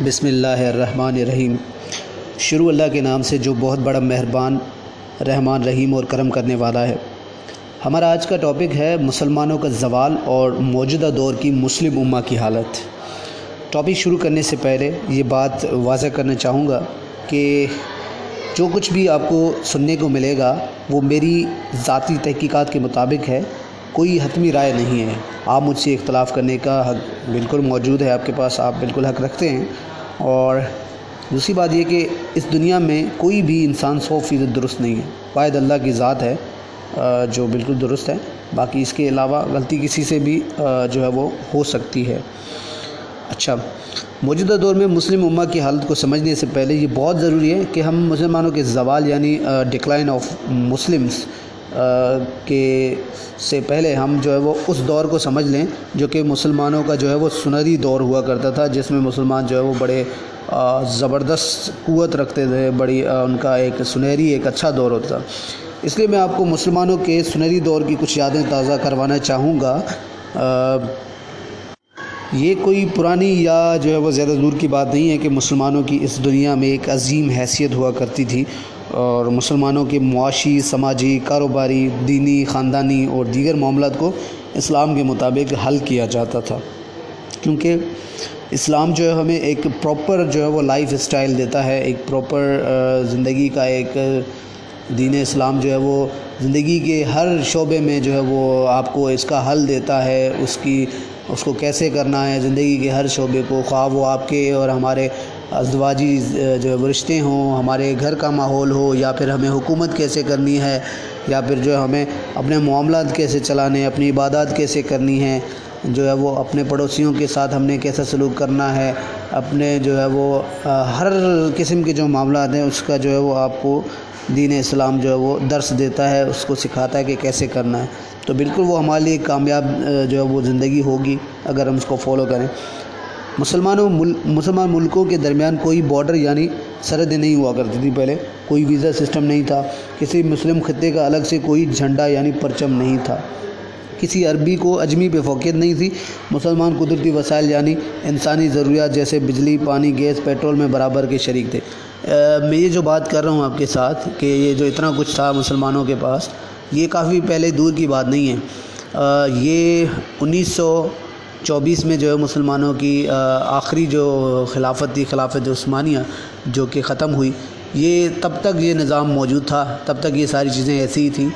بسم اللہ الرحمن الرحیم۔ شروع اللہ کے نام سے جو بہت بڑا مہربان، رحمان، رحیم اور کرم کرنے والا ہے۔ ہمارا آج کا ٹاپک ہے مسلمانوں کا زوال اور موجودہ دور کی مسلم امہ کی حالت۔ ٹاپک شروع کرنے سے پہلے یہ بات واضح کرنا چاہوں گا کہ جو کچھ بھی آپ کو سننے کو ملے گا، وہ میری ذاتی تحقیقات کے مطابق ہے۔ کوئی حتمی رائے نہیں ہے۔ آپ مجھ سے اختلاف کرنے کا حق بالکل موجود ہے، آپ کے پاس آپ بالکل حق رکھتے ہیں۔ اور دوسری بات یہ کہ اس دنیا میں کوئی بھی انسان سو فیصد درست نہیں ہے۔ واحد اللہ کی ذات ہے جو بالکل درست ہے۔ باقی اس کے علاوہ غلطی کسی سے بھی جو ہے وہ ہو سکتی ہے۔ اچھا موجودہ دور میں مسلم امہ کی حالت کو سمجھنے سے پہلے یہ بہت ضروری ہے کہ ہم مسلمانوں کے زوال یعنی ڈکلائن آف مسلمس کے سے پہلے ہم جو ہے وہ اس دور کو سمجھ لیں جو کہ مسلمانوں کا جو ہے وہ سنہری دور ہوا کرتا تھا، جس میں مسلمان جو ہے وہ بڑے زبردست قوت رکھتے تھے، بڑی ان کا ایک سنہری، ایک اچھا دور ہوتا تھا۔ اس لیے میں آپ کو مسلمانوں کے سنہری دور کی کچھ یادیں تازہ کروانا چاہوں گا۔ یہ کوئی پرانی یا جو ہے وہ زیادہ دور کی بات نہیں ہے کہ مسلمانوں کی اس دنیا میں ایک عظیم حیثیت ہوا کرتی تھی۔ اور مسلمانوں کے معاشی، سماجی، کاروباری، دینی، خاندانی اور دیگر معاملات کو اسلام کے مطابق حل کیا جاتا تھا۔ کیونکہ اسلام جو ہے ہمیں ایک پراپر جو ہے وہ لائف اسٹائل دیتا ہے، ایک پراپر زندگی کا ایک دین اسلام جو ہے وہ زندگی کے ہر شعبے میں جو ہے وہ آپ کو اس کا حل دیتا ہے۔ اس کی، اس کو کیسے کرنا ہے؟ زندگی کے ہر شعبے کو، خواہ وہ آپ کے اور ہمارے ازدواجی جو ہے رشتے ہوں، ہمارے گھر کا ماحول ہو، یا پھر ہمیں حکومت کیسے کرنی ہے، یا پھر جو ہے، ہمیں اپنے معاملات کیسے چلانے اپنی عبادات کیسے کرنی ہے جو ہے، وہ اپنے پڑوسیوں کے ساتھ ہم نے کیسا سلوک کرنا ہے، اپنے جو ہے، وہ ہر قسم کے جو معاملات ہیں، اس کا جو ہے، وہ آپ کو دین اسلام جو ہے، وہ درس دیتا ہے، اس کو سکھاتا ہے کہ کیسے کرنا ہے۔ تو بالکل وہ ہمارے لیے کامیاب جو ہے، وہ زندگی ہوگی، اگر ہم اس کو فالو کریں۔ مسلمانوں مسلمان ملکوں کے درمیان کوئی بارڈر یعنی سرحدیں نہیں ہوا کرتی تھی پہلے، کوئی ویزا سسٹم نہیں تھا، کسی مسلم خطے کا الگ سے کوئی جھنڈا یعنی پرچم نہیں تھا۔ کسی عربی کو اجمی پہ فوقیت نہیں تھی، مسلمان قدرتی وسائل یعنی انسانی ضروریات جیسے بجلی، پانی، گیس پیٹرول میں برابر کے شریک تھے۔ میں یہ جو بات کر رہا ہوں آپ کے ساتھ کہ یہ جو اتنا کچھ تھا مسلمانوں کے پاس، یہ کافی پہلے دور کی بات نہیں ہے۔ یہ انیس سو چوبیس میں جو ہے مسلمانوں کی آخری جو خلافت تھی، خلافت عثمانیہ، جو کہ ختم ہوئی، یہ تب تک یہ نظام موجود تھا، تب تک یہ ساری چیزیں ایسی ہی تھیں۔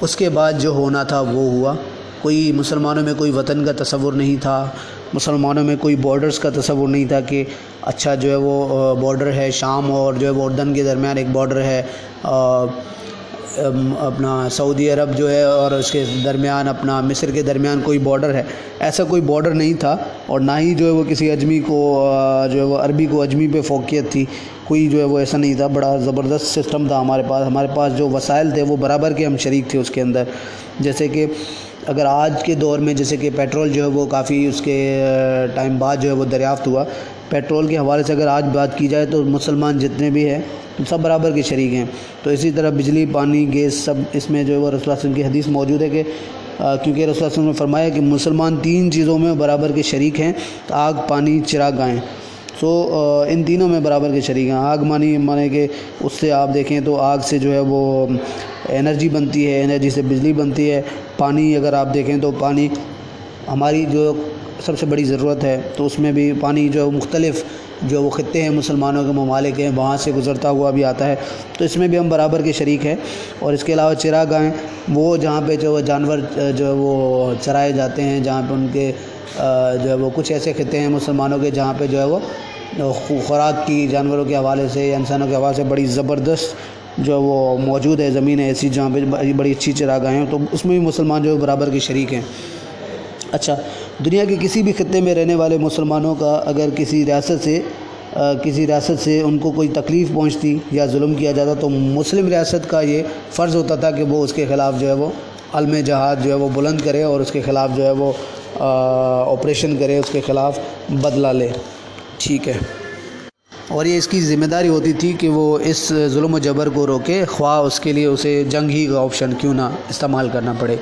اس کے بعد جو ہونا تھا وہ ہوا۔ کوئی مسلمانوں میں کوئی وطن کا تصور نہیں تھا، مسلمانوں میں کوئی بارڈرز کا تصور نہیں تھا کہ اچھا جو ہے وہ بارڈر ہے شام اور جو ہے وہ اردن کے درمیان ایک بارڈر ہے۔ اپنا سعودی عرب جو ہے اور اس کے درمیان اپنا مصر کے درمیان کوئی بارڈر ہے، ایسا کوئی بارڈر نہیں تھا اور نہ ہی جو ہے وہ کسی اجمی کو جو ہے وہ عربی کو اجمی پہ فوقیت تھی، کوئی جو ہے وہ ایسا نہیں تھا، بڑا زبردست سسٹم تھا ہمارے پاس۔ ہمارے پاس جو وسائل تھے وہ برابر کے ہم شریک تھے اس کے اندر۔ جیسے کہ اگر آج کے دور میں جیسے کہ پیٹرول جو ہے وہ کافی اس کے ٹائم بعد جو ہے وہ دریافت ہوا۔ پیٹرول کے حوالے سے اگر آج بات کی جائے تو مسلمان جتنے بھی ہیں سب برابر کے شریک ہیں۔ تو اسی طرح بجلی، پانی، گیس سب اس میں جو ہے وہ رسول اللہ وسلم کی حدیث موجود ہے کہ کیونکہ رسول اللہ وسلم نے فرمایا کہ مسلمان تین چیزوں میں برابر کے شریک ہیں، آگ، پانی، چراغ گائیں سو ان تینوں میں برابر کے شریک ہیں۔ آگ مانی، مانے کہ اس سے آپ دیکھیں تو آگ سے جو ہے وہ انرجی بنتی ہے، انرجی سے بجلی بنتی ہے۔ پانی اگر آپ دیکھیں تو پانی ہماری جو سب سے بڑی ضرورت ہے، تو اس میں بھی پانی جو مختلف جو وہ خطے ہیں، مسلمانوں کے ممالک ہیں، وہاں سے گزرتا ہوا بھی آتا ہے۔ تو اس میں بھی ہم برابر کے شریک ہیں۔ اور اس کے علاوہ چرا گائیں وہ جہاں پہ جو جانور، جو وہ چرائے جاتے ہیں، جہاں پہ ان کے جو ہے وہ کچھ ایسے خطے ہیں مسلمانوں کے جہاں پہ جو ہے وہ خوراک کی، جانوروں کے حوالے سے یا انسانوں کے حوالے سے بڑی زبردست جو وہ موجود ہے زمین ہے، ایسی جہاں پہ بڑی اچھی چراغاہیں ہیں۔ تو اس میں بھی مسلمان جو ہے برابر کے شریک ہیں۔ اچھا دنیا کے کسی بھی خطے میں رہنے والے مسلمانوں کا اگر کسی ریاست سے کسی ریاست سے ان کو کوئی تکلیف پہنچتی یا ظلم کیا جاتا تو مسلم ریاست کا یہ فرض ہوتا تھا کہ وہ اس کے خلاف جو ہے وہ علم جہاد جو ہے وہ بلند کرے اور اس کے خلاف جو ہے وہ آپریشن کرے، اس کے خلاف بدلہ لے۔ ٹھیک ہے۔ اور یہ اس کی ذمہ داری ہوتی تھی کہ وہ اس ظلم و جبر کو روکے، خواہ اس کے لیے اسے جنگ ہی کا آپشن کیوں نہ استعمال کرنا پڑے۔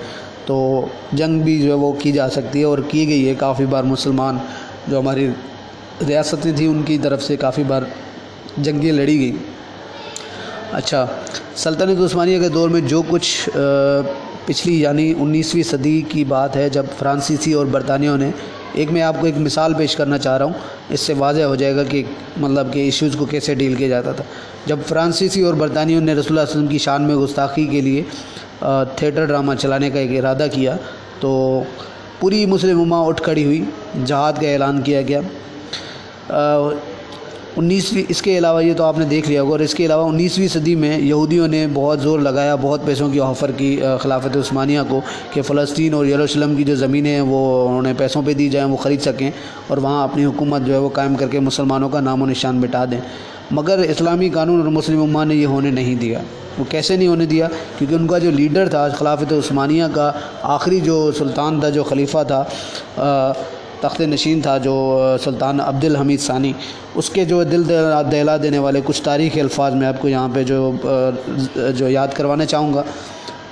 تو جنگ بھی جو ہے وہ کی جا سکتی ہے اور کی گئی ہے۔ کافی بار مسلمان جو ہماری ریاستیں تھیں، ان کی طرف سے کافی بار جنگیں لڑی گئیں۔ اچھا سلطنت عثمانیہ کے دور میں جو کچھ پچھلی یعنی انیسویں صدی کی بات ہے، جب فرانسیسی اور برطانیہ نے ایک میں آپ کو ایک مثال پیش کرنا چاہ رہا ہوں، اس سے واضح ہو جائے گا کہ مطلب کہ ایشوز کو کیسے ڈیل کیا جاتا تھا۔ جب فرانسیسی اور برطانیہ نے رسول اللہ علیہ وسلم کی شان میں گستاخی کے لیے تھیٹر ڈرامہ چلانے کا ایک ارادہ کیا، تو پوری مسلم اما اٹھ کھڑی ہوئی، جہاد کا اعلان کیا گیا۔ انیسویں اس کے علاوہ یہ تو آپ نے دیکھ لیا ہوگا اور اس کے علاوہ انیسویں صدی میں یہودیوں نے بہت زور لگایا، بہت پیسوں کی آفر کی خلافت عثمانیہ کو کہ فلسطین اور یروشلم کی جو زمینیں ہیں وہ انہیں پیسوں پہ دی جائیں، وہ خرید سکیں اور وہاں اپنی حکومت جو ہے وہ قائم کر کے مسلمانوں کا نام و نشان مٹا دیں۔ مگر اسلامی قانون اور مسلم امہ نے یہ ہونے نہیں دیا۔ وہ کیسے نہیں ہونے دیا؟ کیونکہ ان کا جو لیڈر تھا خلافت عثمانیہ کا، آخری جو سلطان تھا، جو خلیفہ تھا تخت نشین تھا جو سلطان عبد الحمید ثانی، اس کے جو دل دہلا دینے والے کچھ تاریخی الفاظ میں آپ کو یہاں پہ جو جو یاد کروانا چاہوں گا۔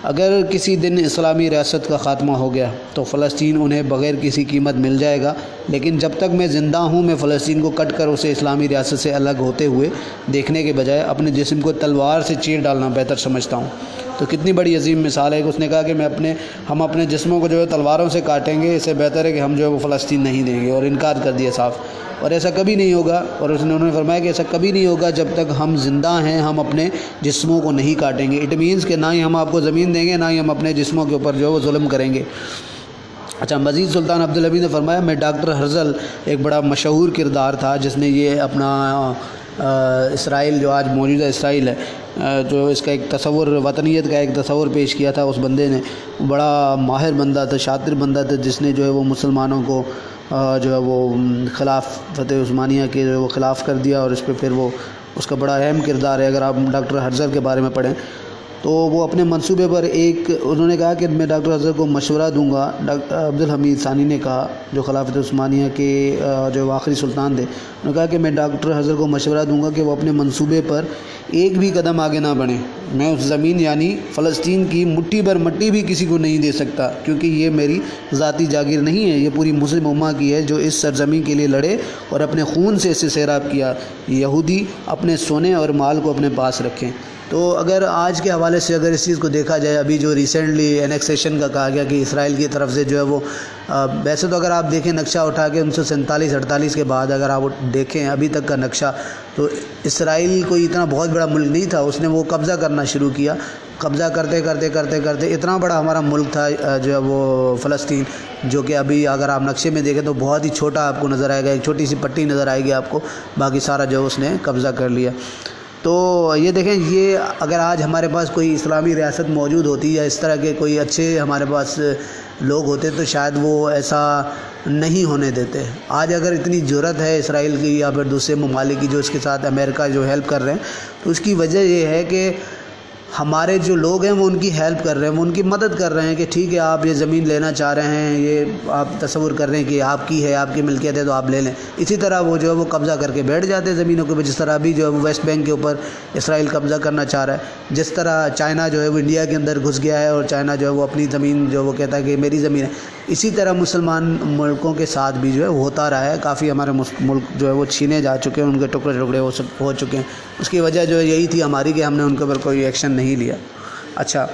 اگر کسی دن اسلامی ریاست کا خاتمہ ہو گیا تو فلسطین انہیں بغیر کسی قیمت مل جائے گا، لیکن جب تک میں زندہ ہوں، میں فلسطین کو کٹ کر اسے اسلامی ریاست سے الگ ہوتے ہوئے دیکھنے کے بجائے اپنے جسم کو تلوار سے چیر ڈالنا بہتر سمجھتا ہوں۔ تو کتنی بڑی عظیم مثال ہے کہ اس نے کہا کہ میں اپنے ہم اپنے جسموں کو جو ہے تلواروں سے کاٹیں گے، اس سے بہتر ہے کہ ہم جو ہے وہ فلسطین نہیں دیں گے اور انکار کر دیا صاف۔ اور ایسا کبھی نہیں ہوگا۔ اور اس نے انہوں نے فرمایا کہ ایسا کبھی نہیں ہوگا جب تک ہم زندہ ہیں، ہم اپنے جسموں کو نہیں کاٹیں گے۔ اٹ مینس کہ نہ ہی ہم آپ کو زمین دیں گے، نہ ہی ہم اپنے جسموں کے اوپر جو ہے وہ ظلم کریں گے۔ اچھا مزید سلطان عبدالحبی نے فرمایا، میں ڈاکٹر حرزل ایک بڑا مشہور کردار تھا، جس نے یہ اپنا اسرائیل جو آج موجودہ اسرائیل ہے جو اس کا ایک تصور، وطنیت کا ایک تصور پیش کیا تھا، اس بندے نے بڑا ماہر بندہ تھا، شاطر بندہ تھا، جس نے جو ہے وہ مسلمانوں کو جو ہے وہ خلاف فتح عثمانیہ کے جو ہے وہ خلاف کر دیا اور اس پہ پھر وہ، اس کا بڑا اہم کردار ہے۔ اگر آپ ڈاکٹر ہرزر کے بارے میں پڑھیں تو وہ اپنے منصوبے پر ایک انہوں نے کہا کہ میں ڈاکٹر حضر کو مشورہ دوں گا۔ ڈاکٹر عبدالحمید ثانی نے کہا، جو خلافت عثمانیہ کے جو آخری سلطان تھے، انہوں نے کہا کہ میں ڈاکٹر حضر کو مشورہ دوں گا کہ وہ اپنے منصوبے پر ایک بھی قدم آگے نہ بڑھیں۔ میں اس زمین یعنی فلسطین کی مٹھی بھر مٹی بھی کسی کو نہیں دے سکتا، کیونکہ یہ میری ذاتی جاگیر نہیں ہے، یہ پوری مسلم امہ کی ہے جو اس سرزمین کے لیے لڑے اور اپنے خون سے اسے سیراب کیا۔ یہودی اپنے سونے اور مال کو اپنے پاس رکھیں۔ تو اگر آج کے حوالے سے اگر اس چیز کو دیکھا جائے، ابھی جو ریسنٹلی انیکسیشن کا کہا گیا کہ اسرائیل کی طرف سے جو ہے وہ ویسے تو اگر آپ دیکھیں نقشہ اٹھا کے انیس سو سینتالیس، اڑتالیس کے بعد اگر آپ دیکھیں ابھی تک کا نقشہ، تو اسرائیل کوئی اتنا بہت بڑا ملک نہیں تھا، اس نے وہ قبضہ کرنا شروع کیا۔ قبضہ کرتے کرتے کرتے کرتے اتنا بڑا ہمارا ملک تھا جو ہے وہ فلسطین، جو کہ ابھی اگر آپ نقشے میں دیکھیں تو بہت ہی چھوٹا آپ کو نظر آئے گا، ایک چھوٹی سی پٹی نظر آئے گی آپ کو، باقی سارا جو اس نے قبضہ کر لیا۔ تو یہ دیکھیں، یہ اگر آج ہمارے پاس کوئی اسلامی ریاست موجود ہوتی یا اس طرح کے کوئی اچھے ہمارے پاس لوگ ہوتے تو شاید وہ ایسا نہیں ہونے دیتے۔ آج اگر اتنی جرت ہے اسرائیل کی یا پھر دوسرے ممالک کی جو اس کے ساتھ امریکہ جو ہیلپ کر رہے ہیں، تو اس کی وجہ یہ ہے کہ ہمارے جو لوگ ہیں وہ ان کی ہیلپ کر رہے ہیں، وہ ان کی مدد کر رہے ہیں کہ ٹھیک ہے، آپ یہ زمین لینا چاہ رہے ہیں، یہ آپ تصور کر رہے ہیں کہ آپ کی ہے، آپ کی ملکیت ہے تو آپ لے لیں۔ اسی طرح وہ جو ہے وہ قبضہ کر کے بیٹھ جاتے ہیں زمینوں کے اوپر، جس طرح ابھی جو ہے وہ ویسٹ بینک کے اوپر اسرائیل قبضہ کرنا چاہ رہا ہے۔ جس طرح چائنا جو ہے وہ انڈیا کے اندر گھس گیا ہے اور چائنا جو ہے وہ اپنی زمین جو وہ کہتا ہے کہ میری زمین ہے۔ اسی طرح مسلمان ملکوں کے ساتھ بھی جو ہے ہوتا رہا ہے۔ کافی ہمارے ملک جو ہے وہ چھینے جا چکے ہیں، ان کے ٹکڑے ٹکڑے ہو چکے ہیں۔ اس کی وجہ جو ہے یہی تھی ہماری کہ ہم نے ان کے اوپر کوئی ایکشن نہیں لیا۔ اچھا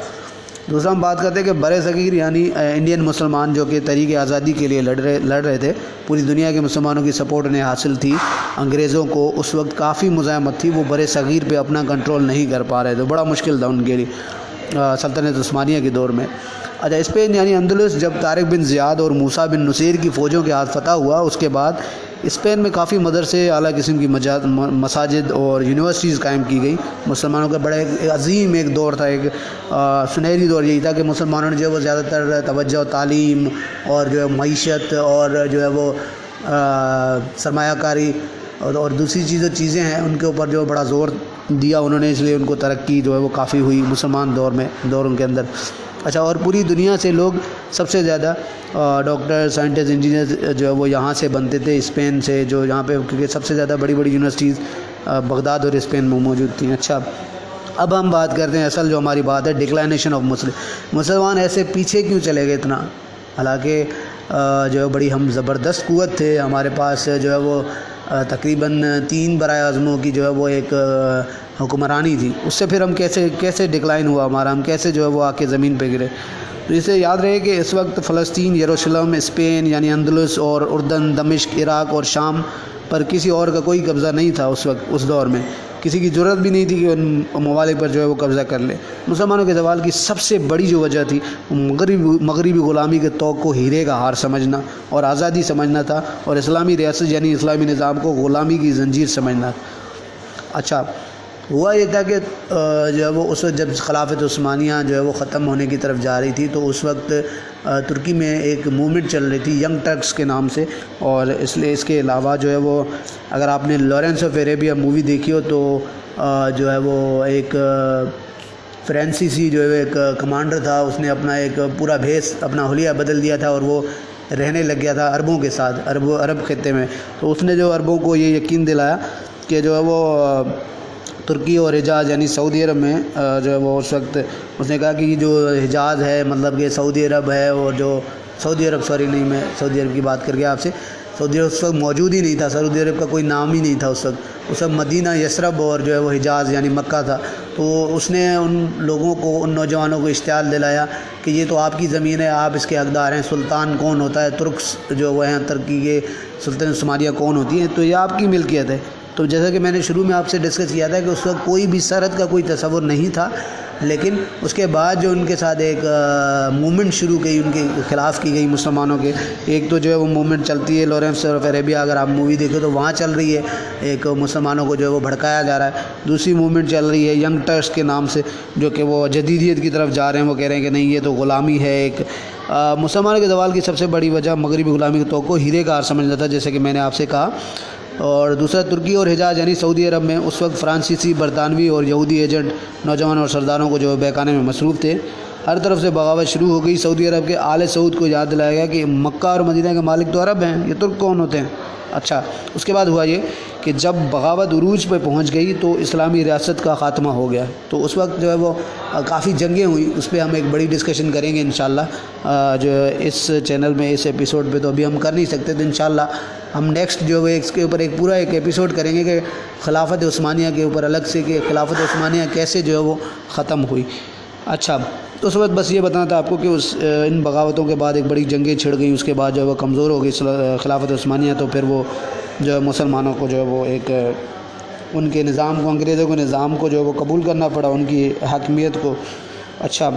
دوسرا ہم بات کرتے ہیں کہ بر صغیر یعنی انڈین مسلمان جو کہ تحریک آزادی کے لیے لڑ رہے لڑ رہے تھے، پوری دنیا کے مسلمانوں کی سپورٹ انہیں حاصل تھی۔ انگریزوں کو اس وقت کافی مزاحمت تھی، وہ بر صغیر پہ اپنا کنٹرول نہیں کر پا رہے تھے۔ بڑا مشکل تھا ان کے لیے سلطنت عثمانیہ کے دور میں۔ اچھا اسپین یعنی اندلس، جب طارق بن زیاد اور موسیٰ بن نصیر کی فوجوں کے ہاتھ فتح ہوا، اس کے بعد اسپین میں کافی مدرسے اعلیٰ قسم کی مساجد اور یونیورسٹیز قائم کی گئی مسلمانوں کا بڑا ایک عظیم ایک دور تھا، ایک سنہری دور یہی تھا کہ مسلمانوں نے جو ہے وہ زیادہ تر توجہ، تعلیم اور جو ہے معیشت اور جو ہے وہ سرمایہ کاری اور دوسری چیزیں چیزیں ہیں، ان کے اوپر جو بڑا زور دیا انہوں نے، اس لیے ان کو ترقی جو ہے وہ کافی ہوئی مسلمان دور میں، دور ان کے اندر۔ اچھا اور پوری دنیا سے لوگ سب سے زیادہ ڈاکٹر، سائنٹسٹ، انجینئر جو ہے وہ یہاں سے بنتے تھے، اسپین سے، جو یہاں پہ، کیونکہ سب سے زیادہ بڑی بڑی یونیورسٹیز بغداد اور اسپین میں موجود تھیں۔ اچھا اب ہم بات کرتے ہیں، اصل جو ہماری بات ہے ڈکلائنیشن آف مسلم مسلمان ایسے پیچھے کیوں چلے گئے اتنا؟ حالانکہ جو ہے بڑی ہم زبردست قوت تھے، ہمارے پاس جو ہے وہ تقریباً تین برائے اعظموں کی جو ہے وہ ایک حکمرانی تھی۔ اس سے پھر ہم کیسے کیسے ڈکلائن ہوا ہمارا؟ ہم کیسے جو ہے وہ آ کے زمین پہ گرے؟ تو اسے یاد رہے کہ اس وقت فلسطین، یروشلم، اسپین یعنی اندلس اور اردن، دمشق، عراق اور شام پر کسی اور کا کوئی قبضہ نہیں تھا اس وقت، اس دور میں۔ کسی کی ضرورت بھی نہیں تھی کہ ان ممالک پر جو ہے وہ قبضہ کر لے۔ مسلمانوں کے زوال کی سب سے بڑی جو وجہ تھی، مغرب، مغربی مغربی غلامی کے توق کو ہیرے کا ہار سمجھنا اور آزادی سمجھنا تھا اور اسلامی ریاست یعنی اسلامی نظام کو غلامی کی زنجیر سمجھنا۔ تھا اچھا ہوا یہ تھا کہ جو ہے وہ اس وقت جب خلافت عثمانیہ جو ہے وہ ختم ہونے کی طرف جا رہی تھی، تو اس وقت ترکی میں ایک موومنٹ چل رہی تھی، ینگ ٹرکس کے نام سے، اور اس لیے اس کے علاوہ جو ہے وہ، اگر آپ نے لارنس آف ایریبیا مووی دیکھی ہو تو جو ہے وہ ایک فرینسیسی جو ہے ایک کمانڈر تھا، اس نے اپنا ایک پورا بھیس، اپنا حلیہ بدل دیا تھا، اور وہ رہنے لگ گیا تھا عربوں کے ساتھ، عرب عرب خطے میں۔ تو اس نے جو عربوں کو یہ یقین دلایا کہ جو ہے وہ ترکی اور حجاز یعنی سعودی عرب میں جو ہے وہ اس وقت اس نے کہا کہ جو حجاز ہے مطلب کہ سعودی عرب ہے اور جو سعودی عرب، سوری، نہیں، میں سعودی عرب کی بات کر کے آپ سے سعودی عرب اس وقت موجود ہی نہیں تھا، سعودی عرب کا کوئی نام ہی نہیں تھا اس وقت۔ اس وقت مدینہ یسرب اور جو ہے وہ حجاز یعنی مکہ تھا۔ تو اس نے ان لوگوں کو، ان نوجوانوں کو اشتعال دلایا کہ یہ تو آپ کی زمین ہے، آپ اس کے حقدار ہیں۔ سلطان کون ہوتا ہے؟ ترکس جو وہ ہیں، ترکی کے سلطان عثمانیہ کون ہوتی ہیں؟ تو یہ آپ کی ملکیت ہے۔ تو جیسا کہ میں نے شروع میں آپ سے ڈسکس کیا تھا کہ اس وقت کوئی بھی سرحد کا کوئی تصور نہیں تھا۔ لیکن اس کے بعد جو ان کے ساتھ ایک مومنٹ شروع کی، ان کے خلاف کی گئی مسلمانوں کے، ایک تو جو ہے وہ مومنٹ چلتی ہے لورنس آف عربیہ اگر آپ مووی دیکھیں تو وہاں چل رہی ہے، ایک مسلمانوں کو جو ہے وہ بھڑکایا جا رہا ہے۔ دوسری موومنٹ چل رہی ہے ینگ ٹرس کے نام سے، جو کہ وہ جدیدیت کی طرف جا رہے ہیں، وہ کہہ رہے ہیں کہ نہیں، یہ تو غلامی ہے ایک۔ مسلمانوں کے زوال کی سب سے بڑی وجہ مغربی غلامی کے توقع ہیرے کا سمجھنا تھا، جیسے کہ میں نے آپ سے کہا۔ اور دوسرا ترکی اور حجاز یعنی سعودی عرب میں اس وقت فرانسیسی برطانوی اور یہودی ایجنٹ نوجوان اور سرداروں کو جو بہکانے میں مصروف تھے۔ ہر طرف سے بغاوت شروع ہو گئی. سعودی عرب کے آل سعود کو یاد دلایا گیا کہ مکہ اور مدینہ کے مالک تو عرب ہیں. یہ ترک کون ہوتے ہیں؟ اچھا اس کے بعد ہوا یہ کہ جب بغاوت عروج پہ پہنچ گئی تو اسلامی ریاست کا خاتمہ ہو گیا. تو اس وقت جو ہے وہ کافی جنگیں ہوئیں. اس پہ ہم ایک بڑی ڈسکشن کریں گے انشاءاللہ. جو اس چینل میں، اس ایپیسوڈ پہ تو ابھی ہم کر نہیں سکتے، تو انشاءاللہ ہم نیکسٹ جو ہے اس کے اوپر ایک پورا ایک ایپیسوڈ کریں گے کہ خلافت عثمانیہ کے اوپر الگ سے، کہ خلافت عثمانیہ کیسے جو ہے وہ ختم ہوئی. اچھا تو اس وقت بس یہ بتانا تھا آپ کو کہ اس ان بغاوتوں کے بعد ایک بڑی جنگیں چھڑ گئیں، اس کے بعد جو ہے وہ کمزور ہو گئی خلافت عثمانیہ، تو پھر وہ جو ہے مسلمانوں کو جو ہے وہ ایک ان کے نظام کو، انگریزوں کے نظام کو جو ہے وہ قبول کرنا پڑا، ان کی حاکمیت کو۔ اچھا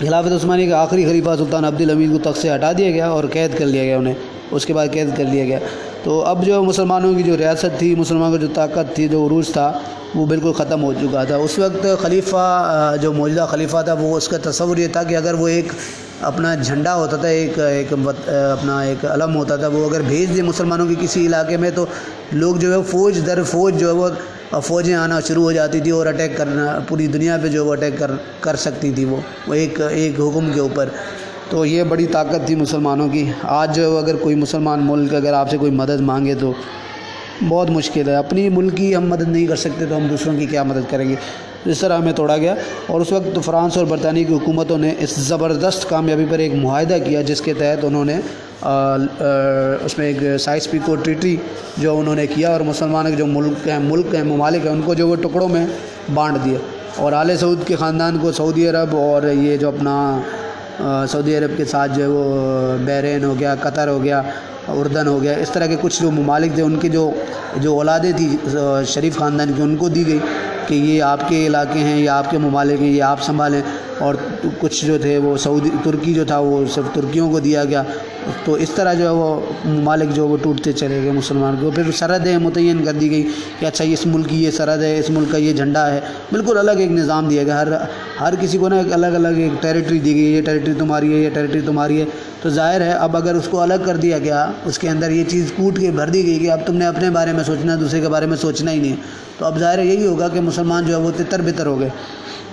خلافت عثمانیہ کے آخری خلیفہ سلطان عبد الحمید کو تخت سے ہٹا دیا گیا اور قید کر لیا گیا انہیں۔ اس کے بعد قید کر لیا گیا۔ تو اب جو مسلمانوں کی جو ریاست تھی، مسلمانوں کی جو طاقت تھی، جو عروج تھا وہ بالکل ختم ہو چکا تھا۔ اس وقت خلیفہ جو موجودہ خلیفہ تھا، وہ اس کا تصور یہ تھا کہ اگر وہ ایک اپنا جھنڈا ہوتا تھا، ایک ایک اپنا ایک علم ہوتا تھا، وہ اگر بھیج دے مسلمانوں کی کسی علاقے میں، تو لوگ جو ہے فوج در فوج جو ہے وہ فوجیں آنا شروع ہو جاتی تھی اور اٹیک کرنا، پوری دنیا پہ جو وہ اٹیک کر کر سکتی تھی وہ وہ ایک ایک حکم کے اوپر۔ تو یہ بڑی طاقت تھی مسلمانوں کی۔ آج جو اگر کوئی مسلمان ملک اگر آپ سے کوئی مدد مانگے تو بہت مشکل ہے۔ اپنی ملک کی ہم مدد نہیں کر سکتے تو ہم دوسروں کی کیا مدد کریں گے؟ اس طرح ہمیں توڑا گیا اور اس وقت فرانس اور برطانیہ کی حکومتوں نے اس زبردست کامیابی پر ایک معاہدہ کیا، جس کے تحت انہوں نے اس میں ایک سائز پیکو ٹریٹی جو انہوں نے کیا اور مسلمان جو ملک ہیں ملک ہیں، ممالک ہیں، ان کو جو وہ ٹکڑوں میں بانٹ دیا۔ اور آل سعود کے خاندان کو سعودی عرب اور یہ جو اپنا سعودی عرب کے ساتھ جو ہے وہ، بحرین ہو گیا، قطر ہو گیا، اردن ہو گیا، اس طرح کے کچھ جو ممالک تھے، ان کی جو جو اولادیں تھیں شریف خاندان کی، ان کو دی گئی کہ یہ آپ کے علاقے ہیں، یہ آپ کے ممالک ہیں، یہ آپ سنبھالیں۔ اور کچھ جو تھے وہ سعودی، ترکی جو تھا وہ صرف ترکیوں کو دیا گیا۔ تو اس طرح جو ہے وہ ممالک جو وہ ٹوٹتے چلے گئے مسلمان کو۔ پھر سرحدیں متعین کر دی گئی کہ اچھا اس ملک کی یہ سرحد ہے، اس ملک کا یہ جھنڈا ہے۔ بالکل الگ ایک نظام دیا گیا۔ ہر ہر کسی کو نا ایک الگ الگ ایک ٹیریٹری دی گئی یہ ٹیریٹری تمہاری ہے، یہ ٹیریٹری تمہاری ہے۔ تو ظاہر ہے اب اگر اس کو الگ کر دیا گیا، اس کے اندر یہ چیز کوٹ کے بھر دی گئی کہ اب تم نے اپنے بارے میں سوچنا، دوسرے کے بارے میں سوچنا ہی نہیں۔ تو اب ظاہر یہی ہوگا کہ مسلمان جو ہے وہ تتر بتر ہو گئے۔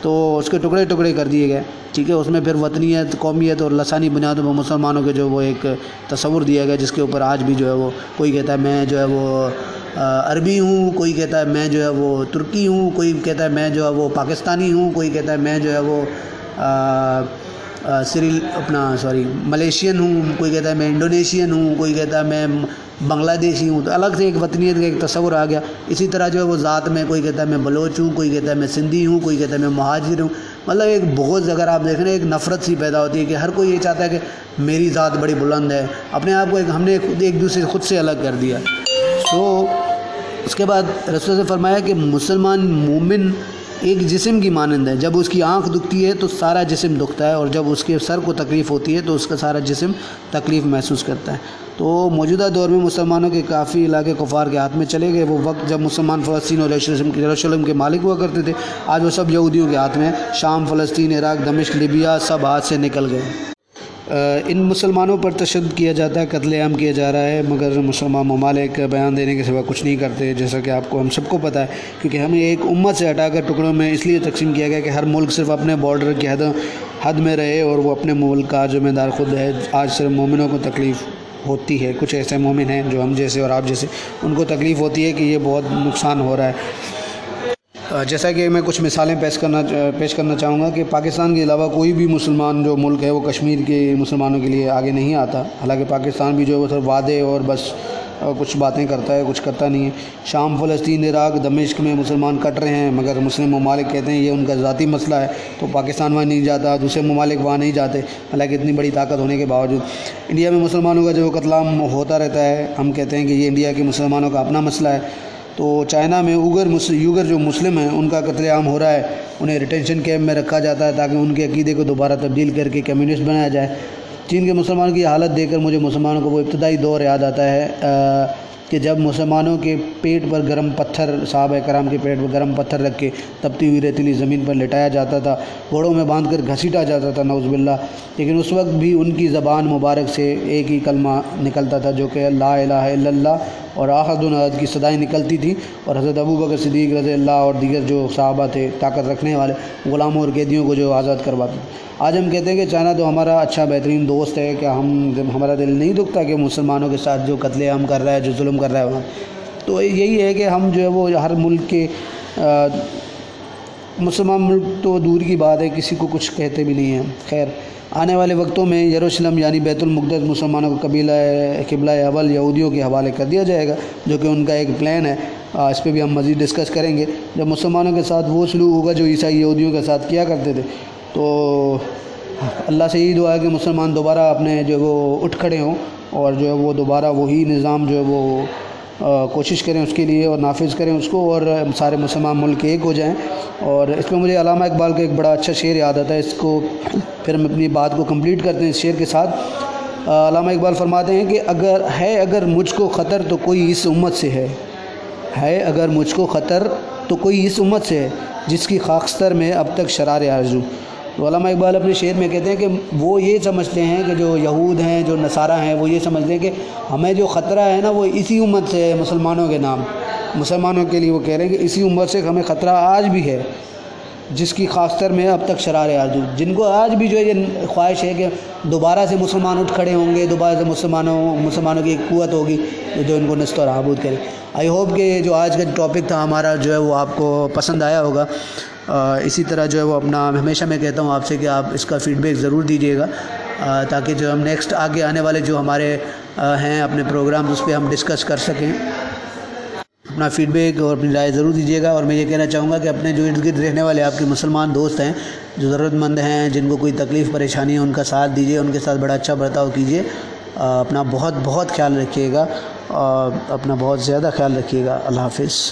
تو اس کے ٹکڑے ٹکڑے کر دیے گئے۔ ٹھیک ہے، اس میں پھر وطنیت، قومیت اور لسانی بنیادوں پر مسلمانوں کے جو وہ ایک تصور دیا گیا، جس کے اوپر آج بھی جو ہے وہ کوئی کہتا ہے میں جو ہے وہ عربی ہوں، کوئی کہتا ہے میں جو ہے وہ ترکی ہوں، کوئی کہتا ہے میں جو ہے وہ پاکستانی ہوں، کوئی کہتا ہے میں جو ہے وہ سری اپنا، سوری، ملیشین ہوں، کوئی کہتا ہے میں انڈونیشین ہوں، کوئی کہتا ہے میں بنگلہ دیشی ہوں، تو الگ سے ایک وطنیت کا ایک تصور آ گیا۔ اسی طرح جو ہے وہ ذات میں، کوئی کہتا ہے میں بلوچ ہوں، کوئی کہتا ہے میں سندھی ہوں، کوئی کہتا ہے میں مہاجر ہوں۔ مطلب ایک بہت اگر آپ دیکھ رہے ہیں ایک نفرت سی پیدا ہوتی ہے کہ ہر کوئی یہ چاہتا ہے کہ میری ذات بڑی بلند ہے۔ اپنے آپ کو ایک، ہم نے ایک دوسرے سے خود سے الگ کر دیا۔ تو اس کے بعد رسول سے فرمایا کہ مسلمان مومن ایک جسم کی مانند ہے۔ جب اس کی آنکھ دکھتی ہے تو سارا جسم دکھتا ہے اور جب اس کے سر کو تکلیف ہوتی ہے تو اس کا سارا جسم تکلیف محسوس کرتا ہے۔ تو موجودہ دور میں مسلمانوں کے کافی علاقے کفار کے ہاتھ میں چلے گئے۔ وہ وقت جب مسلمان فلسطین اور یروشلم کے مالک ہوا کرتے تھے، آج وہ سب یہودیوں کے ہاتھ میں شام، فلسطین، عراق، دمشق، لیبیا سب ہاتھ سے نکل گئے۔ ان مسلمانوں پر تشدد کیا جاتا ہے، قتل عام کیا جا رہا ہے، مگر مسلمان ممالک بیان دینے کے سوا کچھ نہیں کرتے، جیسا کہ آپ کو ہم سب کو پتہ ہے، کیونکہ ہمیں ایک امت سے ہٹا کر ٹکڑوں میں اس لیے تقسیم کیا گیا کہ ہر ملک صرف اپنے بارڈر کی حد حد میں رہے اور وہ اپنے ملک کا ذمہ دار خود ہے، آج صرف مومنوں کو تکلیف ہوتی ہے۔ کچھ ایسے مومن ہیں جو ہم جیسے اور آپ جیسے، ان کو تکلیف ہوتی ہے کہ یہ بہت نقصان ہو رہا ہے۔ جیسا کہ میں کچھ مثالیں پیش کرنا پیش کرنا چاہوں گا کہ پاکستان کے علاوہ کوئی بھی مسلمان جو ملک ہے، وہ کشمیر کے مسلمانوں کے لیے آگے نہیں آتا۔ حالانکہ پاکستان بھی جو ہے، وہ سر وعدے اور بس کچھ باتیں کرتا ہے، کچھ کرتا نہیں ہے۔ شام فلسطین، عراق، دمشق میں مسلمان کٹ رہے ہیں، مگر مسلم ممالک کہتے ہیں یہ ان کا ذاتی مسئلہ ہے۔ تو پاکستان وہاں نہیں جاتا، دوسرے ممالک وہاں نہیں جاتے۔ حالانکہ اتنی بڑی طاقت ہونے کے باوجود۔ انڈیا میں مسلمانوں کا جو قتل عام ہوتا رہتا ہے، ہم کہتے ہیں کہ یہ انڈیا کے مسلمانوں کا اپنا مسئلہ ہے۔ تو چائنا میں اوگر یوگر جو مسلم ہیں، ان کا قتل عام ہو رہا ہے۔ انہیں ریٹینشن کیمپ میں رکھا جاتا ہے تاکہ ان کے عقیدے کو دوبارہ تبدیل کر کے کمیونسٹ بنایا جائے۔ چین کے مسلمانوں کی حالت دیکھ کر مجھے مسلمانوں کو وہ ابتدائی دور یاد آتا ہے کہ جب مسلمانوں کے پیٹ پر گرم پتھر، صحابہ کرام کے پیٹ پر گرم پتھر رکھ کے تبتی ہوئی ریتیلی زمین پر لٹایا جاتا تھا، گھوڑوں میں باندھ کر گھسیٹا جاتا تھا نوز باللہ۔ لیکن اس وقت بھی ان کی زبان مبارک سے ایک ہی کلمہ نکلتا تھا، جو کہ لا الہ الا اللہ اور آحد الحد کی صدائیں نکلتی تھیں اور حضرت ابو بکر صدیق رضی اللہ اور دیگر جو صحابہ تھے، طاقت رکھنے والے، غلاموں اور قیدیوں کو جو آزاد کرواتے آج ہم کہتے ہیں کہ چائنا تو ہمارا اچھا بہترین دوست ہے کہ ہم ہمارا دل نہیں دکھتا کہ مسلمانوں کے ساتھ جو قتل عام کر رہا ہے، جو ظلم کر رہا ہے، وہاں۔ تو یہی ہے کہ ہم جو ہے وہ ہر ملک کے مسلمان ملک تو دور کی بات ہے، کسی کو کچھ کہتے بھی نہیں ہیں۔ خیر آنے والے وقتوں میں یروشلم یعنی بیت المقدس مسلمانوں کو قبیلہ قبلہ اول یہودیوں کے حوالے کر دیا جائے گا، جو کہ ان کا ایک پلان ہے۔ اس پہ بھی ہم مزید ڈسکس کریں گے۔ جب مسلمانوں کے ساتھ وہ سلوک ہوگا جو عیسائی یہودیوں کے ساتھ کیا کرتے تھے، تو اللہ سے یہی دعا ہے کہ مسلمان دوبارہ اپنے جو وہ اٹھ کھڑے ہوں اور جو ہے وہ دوبارہ وہی نظام جو ہے وہ کوشش کریں اس کے لیے اور نافذ کریں اس کو اور سارے مسلمان ملک ایک ہو جائیں۔ اور اس میں مجھے علامہ اقبال کا ایک بڑا اچھا شعر یاد آتا ہے۔ اس کو پھر ہم اپنی بات کو کمپلیٹ کرتے ہیں اس شعر کے ساتھ۔ علامہ اقبال فرماتے ہیں کہ اگر، ہے اگر مجھ کو خطر تو کوئی اس امت سے ہے۔ ہے اگر مجھ کو خطر تو کوئی اس امت سے ہے جس کی خاکستر میں اب تک شرار آرزو۔ تو علامہ اقبال اپنے شعر میں کہتے ہیں کہ وہ یہ سمجھتے ہیں کہ جو یہود ہیں، جو نصارہ ہیں، وہ یہ سمجھتے ہیں کہ ہمیں جو خطرہ ہے نا، وہ اسی امت سے ہے، مسلمانوں کے نام۔ مسلمانوں کے لیے وہ کہہ رہے ہیں کہ اسی امت سے ہمیں خطرہ آج بھی ہے، جس کی خاص میں اب تک شرار آرزو جن کو آج بھی جو ہے یہ خواہش ہے کہ دوبارہ سے مسلمان اٹھ کھڑے ہوں گے، دوبارہ سے مسلمانوں مسلمانوں کی ایک قوت ہوگی جو ان کو نست و رحبود کرے آئی ہوپ کہ جو آج کا ٹاپک تھا، ہمارا جو ہے، وہ آپ کو پسند آیا ہوگا۔ اسی طرح جو ہے وہ اپنا ہمیشہ میں کہتا ہوں آپ سے کہ آپ اس کا فیڈ بیک ضرور دیجیے گا تاکہ جو ہم نیکسٹ آگے آنے والے جو ہمارے ہیں اپنے پروگرام اس پہ ہم ڈسکس کر سکیں۔ اپنا فیڈ بیک اور اپنی رائے ضرور دیجیے گا۔ اور میں یہ کہنا چاہوں گا کہ اپنے جو ارد گرد رہنے والے آپ کے مسلمان دوست ہیں، جو ضرورت مند ہیں، جن کو کوئی تکلیف، پریشانی ہے، ان کا ساتھ دیجیے ان کے ساتھ بڑا اچھا برتاؤ کیجیے اپنا بہت بہت خیال رکھیے گا، اور اپنا بہت زیادہ خیال رکھیے گا۔ اللہ حافظ۔